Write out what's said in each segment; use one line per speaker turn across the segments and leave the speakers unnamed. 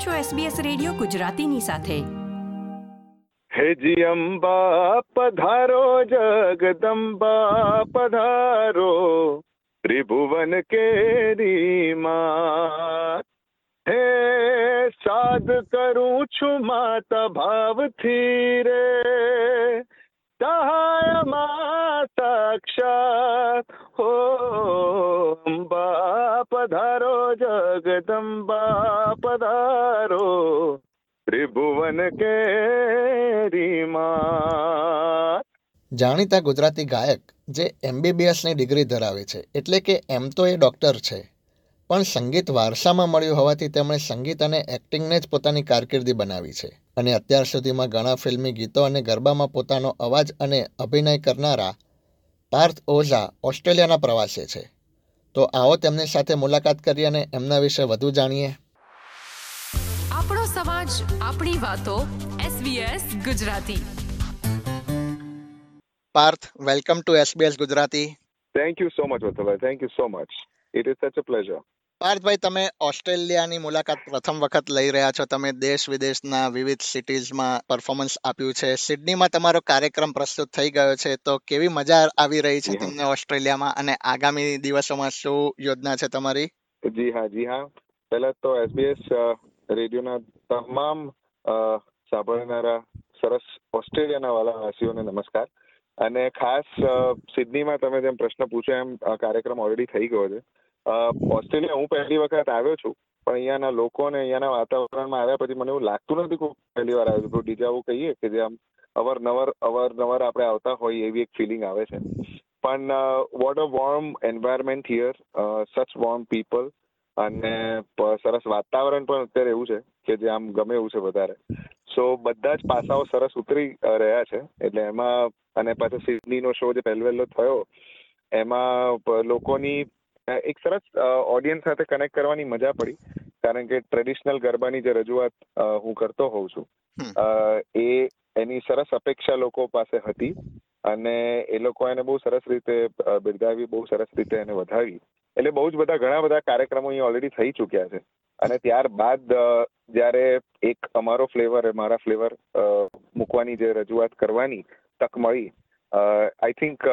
આપ છો SBS radio ગુજરાતીની સાથે.
હેજી અંબા પધારો જગદંબા, પધારો. ત્રિભુવન કેરી માં હે સાદ કરું છું માતા ભાવથી રે. સહાયમાં સાક્ષાત હો અંબા, પધારો જગદંબા પધારો ત્રિભુવન કેરીમાં.
જાણીતા ગુજરાતી ગાયક જે એમબીબીએસની ડિગ્રી ધરાવે છે, એટલે કે એમ તો એ ડૉક્ટર છે, પણ સંગીત વારસામાં મળ્યું હોવાથી તેમણે સંગીત અને એક્ટિંગને જ પોતાની કારકિર્દી બનાવી છે. અને અત્યાર સુધીમાં ઘણા ફિલ્મી ગીતો અને ગરબામાં પોતાનો અવાજ અને અભિનય કરનારા પાર્થ ઓઝા ઓસ્ટ્રેલિયાના પ્રવાસે છે. તો આવો તેમની સાથે મુલાકાત કરીએ અને એમના વિશે વધુ જાણીએ.
સમાજ આપણી વાતો SBS Gujarati.
Parth welcome to SBS Gujarati.
Thank you so much Vatsalbhai thank you so much it is such a pleasure
પાર્થભાઈ તમે ઓસ્ટ્રેલિયાની મુલાકાત પ્રથમ વખત લઈ રહ્યા છો. તમે દેશ વિદેશના વિવિધ સિટીઝમાં પરફોર્મન્સ આપ્યું છે. સિડનીમાં તમારો કાર્યક્રમ પ્રસ્તુત થઈ ગયો છે. તો કેવી મજા આવી રહી છે તમને ઓસ્ટ્રેલિયામાં? અને આગામી દિવસોમાં શું યોજના છે તમારી?
જી હા જી હા. પહેલા તો એસબીએસ રેડિયોના તમામ સાંભળનારા સરસ ઓસ્ટ્રેલિયાના વાલાવાસીઓને નમસ્કાર. અને ખાસ સિડનીમાં તમે જેમ પ્રશ્ન પૂછ્યો એમ કાર્યક્રમ ઓલરેડી થઈ ગયો છે. ઓસ્ટ્રેલિયા હું પહેલી વખત આવ્યો છું, પણ અહીંયાના લોકો અને અહીંયાના વાતાવરણમાં આવ્યા પછી મને એવું લાગતું નથી કે પહેલી વાર આવ્યો છું. ડીજા આવું કહીએ કે જે આમ અવારનવાર અવારનવાર આપણે આવતા હોઈએ એવી એક ફિલિંગ આવે છે. પણ what a warm environment here such warm people અને સરસ વાતાવરણ પણ અત્યારે એવું છે કે જે આમ ગમે એવું છે વધારે. સો બધા જ પાસાઓ સરસ ઉતરી રહ્યા છે. એટલે એમાં અને પાછો સિડનીનો શો જે પહેલો વહેલો થયો એમાં લોકોની એક સરસ ઓડિયન્સ સાથે કનેક્ટ કરવાની મજા પડી. કારણ કે ટ્રેડિશનલ ગરબાની જે રજૂઆત હું કરતો હોઉં છું એ એની સરસ અપેક્ષા લોકો પાસે હતી. અને એ લોકો એને બહુ સરસ રીતે બિરદાવી બહુ સરસ રીતે એને વધાવી. એટલે બહુ જ બધા ઘણા બધા કાર્યક્રમો અહીંયા ઓલરેડી થઈ ચૂક્યા છે. અને ત્યારબાદ જ્યારે એક અમારો ફ્લેવર મારા ફ્લેવર મૂકવાની જે રજૂઆત કરવાની તક મળી આઈ થિંક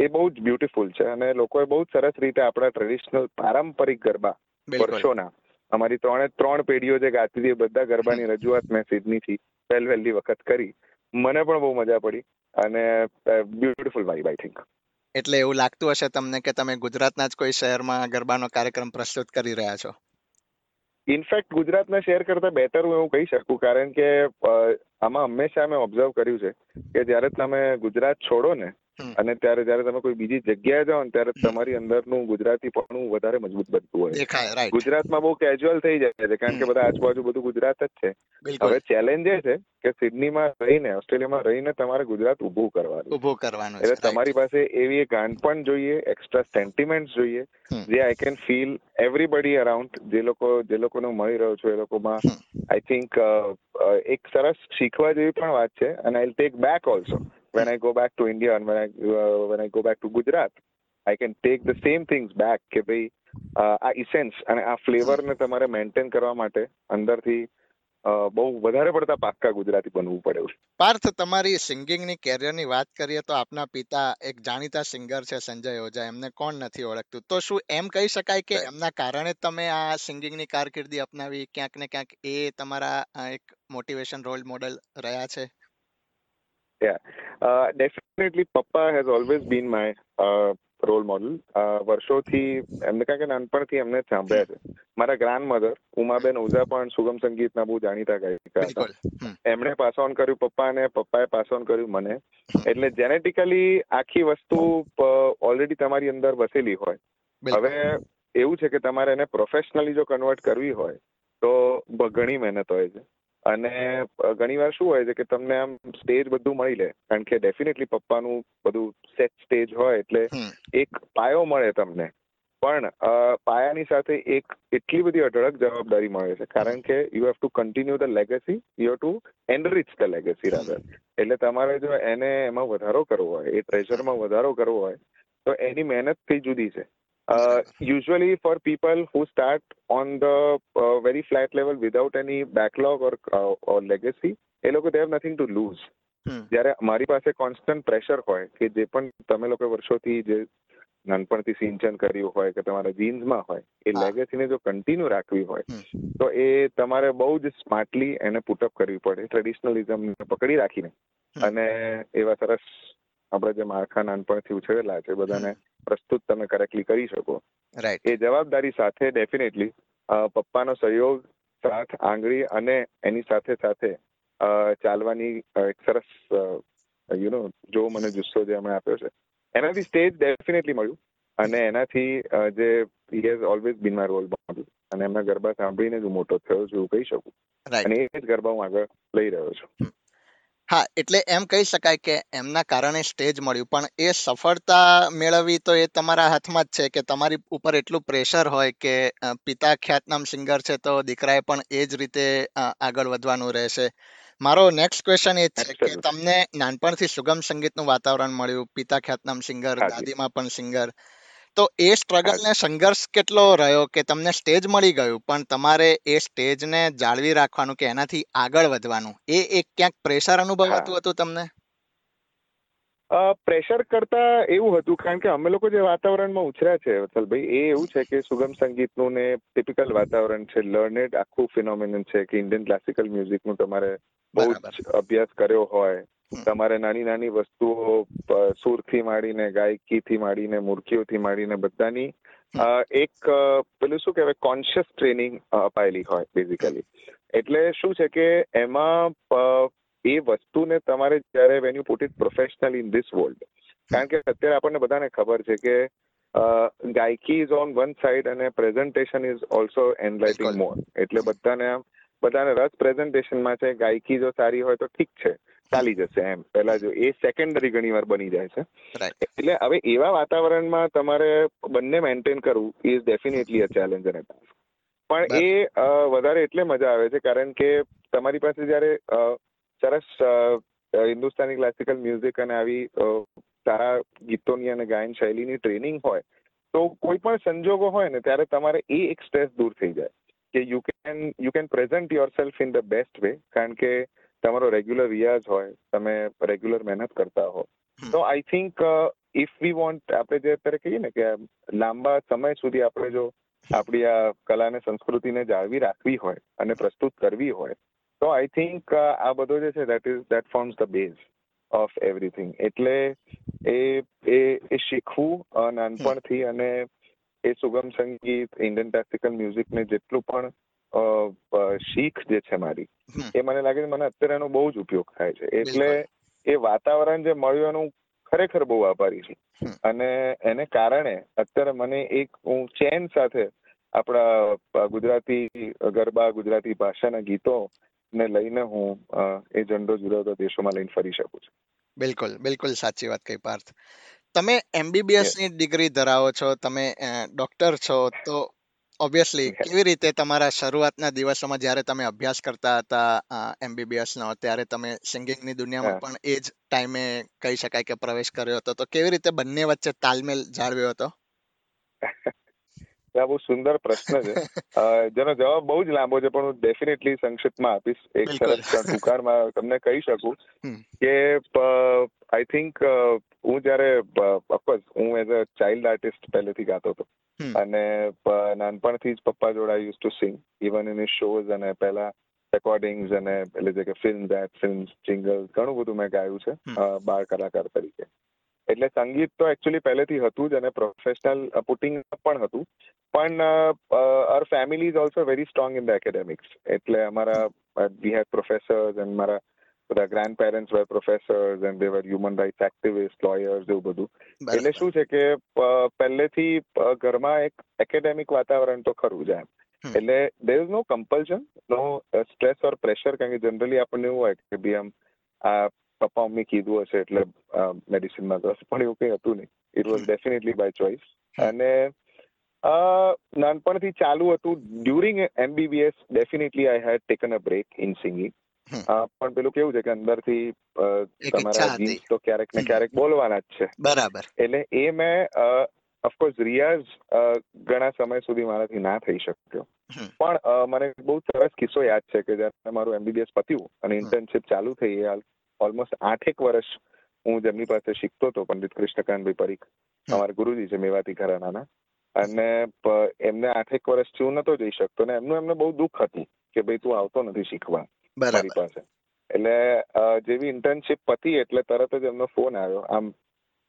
એ બહુ જ બ્યુટીફુલ છે. અને લોકોએ બહુ જ સરસ રીતે આપણા ટ્રેડિશનલ પારંપરિક ગરબા વર્ષોના અમારી ત્રણે ત્રણ પેઢીઓ જે ગાતી હતી એ બધા ગરબાની રજૂઆત મેં સિડનીથી પહેલ વહેલી વખત કરી. મને પણ બહુ મજા પડી. અને બ્યુટીફુલ વાઇબ આઈ થિંક
એટલે એવું લાગતું હશે તમને કે તમે ગુજરાતના જ કોઈ શહેરમાં ગરબાનો કાર્યક્રમ પ્રસ્તુત કરી રહ્યા છો
ઇનફેક્ટ ગુજરાતના શેર કરતા બેટર હું એવું કહી શકું, કારણ કે આમાં હંમેશા મેં ઓબ્ઝર્વ કર્યું છે કે જ્યારે તમે ગુજરાત છોડો ને. અને ત્યારે જ્યારે તમે કોઈ બીજી જગ્યાએ જાઓ ને ત્યારે તમારી અંદરનું ગુજરાતી પણ વધારે મજબૂત બનતું હોય. ગુજરાતમાં બહુ કેજ્યુઅલ થઈ જાય છે કારણ કે બધા આજુબાજુ બધું ગુજરાત જ છે. હવે ચેલેન્જ એ છે કે સિડનીમાં રહીને ઓસ્ટ્રેલિયામાં રહીને તમારે ગુજરાત ઊભું કરવાનું
ઊભું કરવાનું
એટલે તમારી પાસે એવી એક ગાંઠપણ જોઈએ એક્સ્ટ્રા સેન્ટિમેન્ટ જોઈએ જે I can feel everybody around જે લોકો જે લોકોને મળી રહ્યો છું એ લોકોમાં. આઈ થિંક એક સરસ શીખવા જેવી પણ વાત છે અને I take back also when back to India and when I uh, when I go back to Gujarat, I can take the same things back કે ભાઈ આ ઇસેન્સ અને આ ફ્લેવરને તમારે મેન્ટેન કરવા માટે અંદરથી બહુ વધારે પડતા પાક્કા ગુજરાતી બનવું પડે પાર્થ છે.
પાર્થ તમારી સિંગિંગની કેરિયરની વાત કરીએ તો આપના પિતા એક જાણીતા સિંગર છે સંજય ઓઝા એમને કોણ નથી ઓળખતું તો શું એમ કહી શકાય કે એમના કારણે તમે આ સિંગિંગની કારકિર્દી અપનાવી ક્યાંક ને ક્યાંક એ તમારા એક મોટિવેશન રોલ મોડલ રહ્યા છે
ડેફિનેટલી પપ્પા has always been my role model વર્ષોથી એમને કારણ કે નાનપણથી એમને સાંભળ્યા છે. મારા ગ્રાન્ડ મધર ઉમાબેન ઓઝા પણ સુગમ સંગીતના બહુ જાણીતા ગાયિકા હતા. એમણે પાસ ઓન કર્યું પપ્પાને પપ્પાએ પાસ ઓન કર્યું મને. એટલે જેનેટિકલી આખી વસ્તુ ઓલરેડી તમારી અંદર વસેલી હોય. હવે એવું છે કે તમારે એને પ્રોફેશનલી જો કન્વર્ટ કરવી હોય તો ઘણી મહેનત હોય છે. અને ઘણી વાર શું હોય છે કે તમને આમ સ્ટેજ બધું મળી લે. કારણ કે ડેફિનેટલી પપ્પાનું બધું સેટ સ્ટેજ હોય એટલે એક પાયો મળે તમને. પણ પાયાની સાથે એક એટલી બધી અઢળક જવાબદારી મળે છે. કારણ કે you have to continue the legacy you have to enrich the legacy rather એટલે તમારે જો એને એમાં વધારો કરવો હોય એ ટ્રેઝરમાં વધારો કરવો હોય તો એની મહેનત થઈ જુદી છે. Uh, usually for people who start on the uh, very flat level without any backlog or uh, or legacy, એ લોકો they have nothing to lose. જ્યારે મારી પાસે કોન્સ્ટન્ટ પ્રેશર હોય કે જે પણ તમે લોકો વર્ષોથી જે નાનપણથી સિંચન કર્યું હોય કે તમારા જીન્સમાં હોય એ. લેગેસીને જો કન્ટિન્યુ રાખવી હોય તો એ તમારે બહુ જ સ્માર્ટલી એને પુટઅપ કરવી પડે ટ્રેડિશનલિઝમ પકડી રાખીને. અને એવા સરસ આપણે જે માળખા નાનપણથી ઉછળેલા છે બધાને પ્રસ્તુત તમે કરેક્ટલી કરી શકો.
રાઈટ
એ જવાબદારી સાથે ડેફિનેટલી પપ્પાનો સહયોગ સાથ આંગળી અને એની સાથે સાથે ચાલવાની એક સરસ યુ નો જો મને જુસ્સો જે એમણે આપ્યો છે. એનાથી સ્ટેજ ડેફિનેટલી મળ્યું અને એનાથી જે he has always been my role model અને એમના ગરબા સાંભળીને જ હું મોટો થયો છું એવું કહી શકું. અને એ જ ગરબા હું આગળ લઈ રહ્યો છું.
હા એટલે એમ કહી શકાય કે એમના કારણે સ્ટેજ મળ્યું પણ એ સફળતા મેળવવી તો એ તમારા હાથમાં જ છે કે તમારી ઉપર એટલું પ્રેશર હોય કે પિતા ખ્યાતનામ સિંગર છે તો દીકરાએ પણ એ જ રીતે આગળ વધવાનું રહેશે મારો નેક્સ્ટ ક્વેશ્ચન એ છે કે. તમને નાનપણથી સુગમ સંગીતનું વાતાવરણ મળ્યું પિતા ખ્યાતનામ સિંગર. દાદીમાં પણ સિંગર તો એ સ્ટ્રગલ ને સંઘર્ષ કેટલો રહ્યો કે તમને સ્ટેજ મળી ગયું પણ તમારે એ સ્ટેજને જાળવી રાખવાનું કે એનાથી આગળ વધવાનું એ એક ક્યાંક પ્રેશર અનુભવાતું હતું તમને
પ્રેશર કરતા એવું હતું કારણ કે અમે લોકો જે વાતાવરણમાં ઉછર્યા છે વત્સલભાઈ એ એવું છે કે સુગમ સંગીતનું ને ટિપિકલ વાતાવરણ છે લર્નેડ આખું ફિનોમિનન છે કે ઇન્ડિયન ક્લાસિકલ મ્યુઝિકનું તમારે બહુ જ અભ્યાસ કર્યો હોય. તમારે નાની નાની વસ્તુઓ સુરથી માંડીને ગાયકીથી માંડીને મૂર્ખીઓથી માંડીને બધાની એક પેલું શું કહેવાય કોન્શિયસ ટ્રેનિંગ અપાયેલી હોય બેઝિકલી એટલે શું છે કે એમાં એ વસ્તુને તમારે જ્યારે when you put it professional in this world કારણ કે અત્યારે આપણને બધાને ખબર છે કે ગાયકી ઇઝ ઓન વન સાઇડ અને presentation is also enlightening. More એટલે બધાને બધાને રસ પ્રેઝન્ટેશનમાં છે ગાયકી જો સારી હોય તો ઠીક છે. ચાલી જશે એમ. પહેલા જો એ સેકન્ડરી ઘણી વાર બની જાય છે. એટલે હવે એવા વાતાવરણમાં તમારે બંને મેન્ટેન કરવું ઇઝ ડેફિનેટલી અ ચેલેન્જ અને ટાસ્ક પણ એ વધારે એટલે મજા આવે છે કારણ કે તમારી પાસે જ્યારે સરસ હિન્દુસ્તાની ક્લાસિકલ મ્યુઝિક અને આવી સારા ગીતોની અને ગાયન શૈલીની ટ્રેનિંગ હોય તો કોઈ પણ સંજોગો હોય ને ત્યારે તમારે એ એક સ્ટ્રેસ દૂર થઈ જાય. કે you can you can present yourself in the best way કારણ કે તમારો રેગ્યુલર રિયાઝ હોય તમે રેગ્યુલર મહેનત કરતા હો. તો I think if we want આપણે જે અત્યારે કહીએ ને કે લાંબા સમય સુધી આપણે જો આપણી આ કલા અને સંસ્કૃતિને જાળવી રાખવી હોય અને પ્રસ્તુત કરવી હોય તો આઈ થિંક આ બધો જે છે that is that forms the base of everything એટલે એ એ શીખવું નાનપણથી અને એ સુગમ સંગીત ઇન્ડિયન ક્લાસિકલ મ્યુઝિકને જેટલું પણ શીખ જે છે મારી એ મને લાગે છે મને અત્યારે એનો બહુ જ ઉપયોગ થાય છે. એટલે એ વાતાવરણ જે મળ્યું એનું ખરેખર બહુ આભારી છું. અને એને કારણે અત્યારે મને એક હું ચેન સાથે આપણા ગુજરાતી ગરબા ગુજરાતી ભાષાના ગીતો ને લઈને હું એ ઝંડો જુદા દેશોમાં લઈને ફરી શકું છું.
બિલકુલ બિલકુલ સાચી વાત કહી પાર્થ. તમે એમબીબીએસની ડિગ્રી ધરાવો છો તમે ડોક્ટર છો તો ઓબ્વિયસલી કેવી રીતે તમારા શરૂઆતના દિવસોમાં જ્યારે તમે અભ્યાસ કરતા હતા એમબીબીએસ નો ત્યારે તમે સિંગિંગની દુનિયામાં પણ એ જ ટાઈમે કહી શકાય કે પ્રવેશ કર્યો હતો. તો કેવી રીતે બંને વચ્ચે તાલમેલ જાળવ્યો હતો?
આ બહુ સુંદર પ્રશ્ન છે. જેનો જવાબ બહુ જ લાંબો છે પણ હું ડેફિનેટલી સંક્ષિપ્તમાં આપીશ. એક. સરસ ટૂંકાણમાં તમને કહી શકું કે આઈ થિંક હું જ્યારે ઓફકોર્સ હું એઝ અ ચાઇલ્ડ આર્ટિસ્ટ પહેલેથી ગાતો હતો. અને નાનપણથી જ પપ્પા જોડે I use to sing even in shows અને પહેલા રેકોર્ડિંગ્સ અને એટલે જે કે ફિલ્મ એડ ફિલ્મ જિંગલ ઘણું બધું મેં ગાયું છે બાળ કલાકાર તરીકે. એટલે સંગીત તો એકચ્યુઅલી પહેલેથી હતું જ અને પ્રોફેશનલ પુટિંગ પણ હતું. પણ our family is also very strong in the academics એટલે અમારા વી હેડ પ્રોફેસર્સ એન્ડ મારા બધા grandparents were professors and they were human rights activist lawyers એવું બધું. એટલે શું છે કે પહેલેથી ઘરમાં એક એકેડેમિક વાતાવરણ તો ખરું જ એમ. એટલે there is no compulsion no stress or pressure કારણ કે જનરલી આપણને એવું હોય કે ભાઈ આમ આ પપ્પા મમ્મી કીધું હશે એટલે મેડિસિનમાં રસ પણ એવું કંઈ હતું નહીં. It was definitely by choice અને નાનપણથી ચાલુ હતું. During MBBS definitely I had taken a break in singing. પણ પેલું કેવું છે કે અંદરથી તમારા ગીત તો ક્યારેક ને ક્યારેક બોલવાના જ છે.
બરાબર.
એટલે એ મેં ઓફકોર્સ રિયાઝ ઘણા સમય સુધી મારાથી ના થઈ શક્યો. પણ મને બહુ સરસ કિસ્સો યાદ છે કે જ્યારે મારું એમબીબીએસ પત્યું અને ઇન્ટર્નશિપ ચાલુ થઈ ઓલમોસ્ટ આઠેક વર્ષ હું જેમની પાસે શીખતો હતો પંડિત કૃષ્ણકાંતભાઈ પરીખ. અમારા ગુરુજી છે મેવાતી ઘરાનાના અને એમને આઠેક વર્ષથી હું નતો જઈ શકતો ને એમનું એમને બહુ દુઃખ હતું કે ભાઈ તું આવતો નથી શીખવા. મારી પાસે. એટલે જેવી ઇન્ટર્નશિપ પતી એટલે તરત જ એમનો ફોન આવ્યો. આમ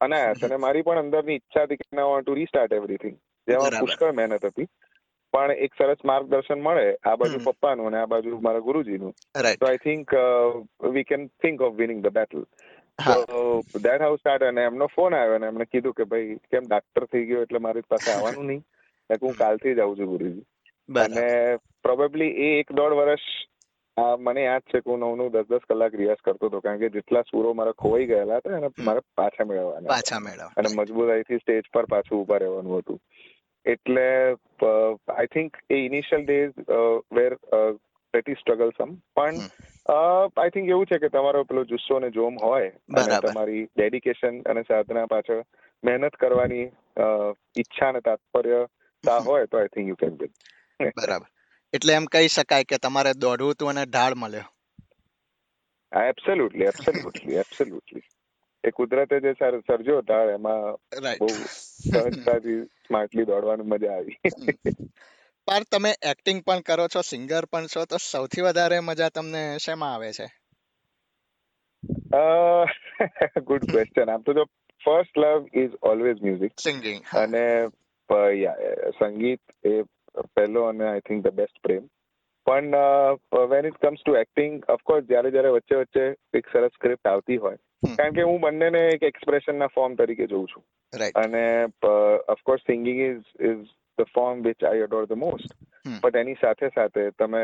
અનાયાસ. અને મારી પણ અંદરની ઈચ્છા હતી કે ના ટુ રીસ્ટાર્ટ એવરીથિંગ જેમાં પુષ્કળ મહેનત હતી. પણ એક સરસ માર્ગદર્શન મળે આ બાજુ. પપ્પાનું અને આ બાજુ મારા ગુરુજીનું. તો I think we can think of winning the battle તો દેટ હાઉ સ્ટાર્ટ અને એમનો ફોન આવ્યો અને એમણે કીધું કે ભાઈ કેમ ડાક્ટર થઈ ગયો એટલે મારી પાસે આવવાનું નહીં. એટલે હું કાલથી જ આવું છું ગુરુજી. અને પ્રોબેબલી એ એક દોઢ વર્ષ આ મને યાદ છે કે હું નવ નવ દસ દસ કલાક રિયાઝ કરતો હતો કારણ કે જેટલા સુરો મારા ખોવાઈ ગયેલા હતા અને મારે પાછા મેળવવાના.
પાછા મેળવ
અને મજબૂતાઈથી સ્ટેજ પર પાછું ઊભા રહેવાનું હતું. એટલે I think a initial days were pretty struggle some પણ આઈ થિંક એવું છે કે તમારો પેલો જુસ્સો અને જોમ હોય અને તમારી ડેડિકેશન અને સાધના પાછળ મહેનત કરવાની ઈચ્છા અને તાત્પર્યતા હોય તો આઈ થિંક યુ કેન
બરાબર. એટલે એમ કહી શકાય કે તમારે દોડવું હતું અને ઢાળ મળ્યો
એબ્સોલ્યુટલી એબ્સોલ્યુટલી એબ્સોલ્યુટલી એ કુદરતે જે સર સર્જ્યો ઢાળ એમાં બહુ સહજતાથી સ્માર્ટલી દોડવાની મજા આવી.
પાર તમે એક્ટિંગ પણ કરો છો સિંગર પણ છો તો સૌથી વધારે મજા તમને શેમાં આવે છે?
ગુડ ક્વેશ્ચન આમ તો જો first love is always music
singing
અને સંગીત એ પહેલો અને આઈ થિંક ધ બેસ્ટ પ્રેમ પણ when it comes to acting of course જ્યારે જ્યારે વચ્ચે વચ્ચે એક સરસ સ્ક્રિપ્ટ આવતી હોય કારણ કે હું બંનેને એક એક્સપ્રેશનના ફોર્મ તરીકે જોઉં છું અને of course singing is is the form which I adore the most but એની સાથે સાથે તમે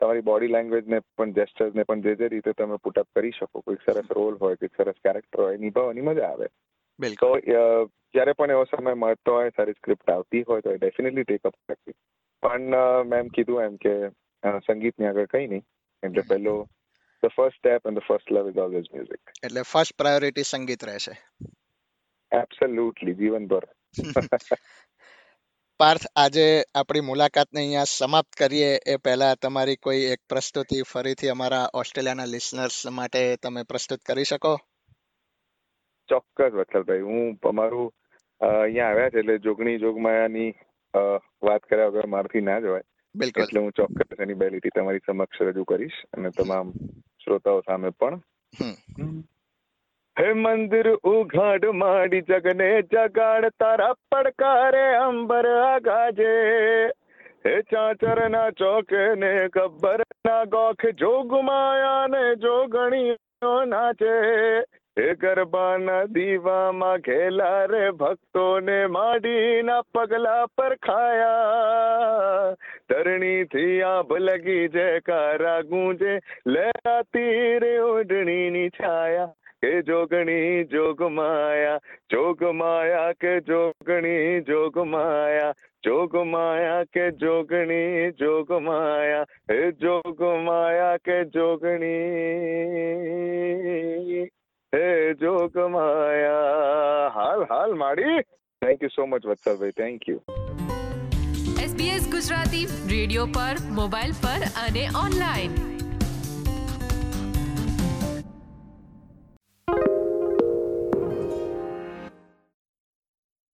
તમારી બોડી લેંગ્વેજને પણ જેસ્ટર્સને પણ જે જે રીતે તમે પુટઅપ કરી શકો કોઈક સરસ રોલ હોય કોઈક સરસ કેરેક્ટર હોય નિભાવવાની મજા આવે તો
બિલકુલ
જ્યારે પણ એવો સમય મળતો હોય સારી સ્ક્રિપ્ટ આવતી હોય તો ડેફિનેટલી ટેક અપ કરતી પણ મેં એમ કીધું એમ કે સંગીતની આગળ કંઈ નહીં. એટલે પહેલો the first step and the first love is always music
એટલે ફર્સ્ટ પ્રાયોરિટી સંગીત રહેશે.
એબ્સોલ્યુટલી જીવનભર.
પાર્થ આજે આપણી મુલાકાતને અહીંયા સમાપ્ત કરીએ. એ પહેલા તમારી કોઈ એક પ્રસ્તુતિ ફરીથી અમારા ઓસ્ટ્રેલિયાના લિસનર્સ માટે તમે પ્રસ્તુત કરી શકો?
ચોક્કસ વત્સલભાઈ હું અમારું અહીંયા આવ્યા છે એટલે જોગણી જોગમાયાની વાત કર્યા વગર મારથી ના જવાય.
બિલકુલ.
એટલે હું ચોક્કસ એની બે લીટી તમારી સમક્ષ રજૂ કરીશ અને તમામ શ્રોતાઓ સામે પણ. હે મંદિર ઉઘાડ માડી જગને જગાડ તારા પડકારે અંબર આગાજે. હે ચાચર ના ચોકે ને ગબ્બર ના ગોખ જોગમાયા ને જોગણીઓ નાચે. હે ગરબાના દીવામાં ઘેલા રે ભક્તોને માડીના પગલા પર ખાયા ધરણી થી આભ લગી જયકારા ગુંજે લહેરાતી રે ઓઢણીની છાયા કે જોગણી જોગમાયા જોગમાયા કે જોગણી જોગમાયા જોગમાયા કે જોગણી જોગમાયા હે જોગમાયા કે જોગણી હે જોગમાયા હાલ હાલ, માડી. Thank you so much Vatsalbhai. Thank you
SBS Gujarati, radio પર, મોબાઈલ પર અને ઓનલાઈન.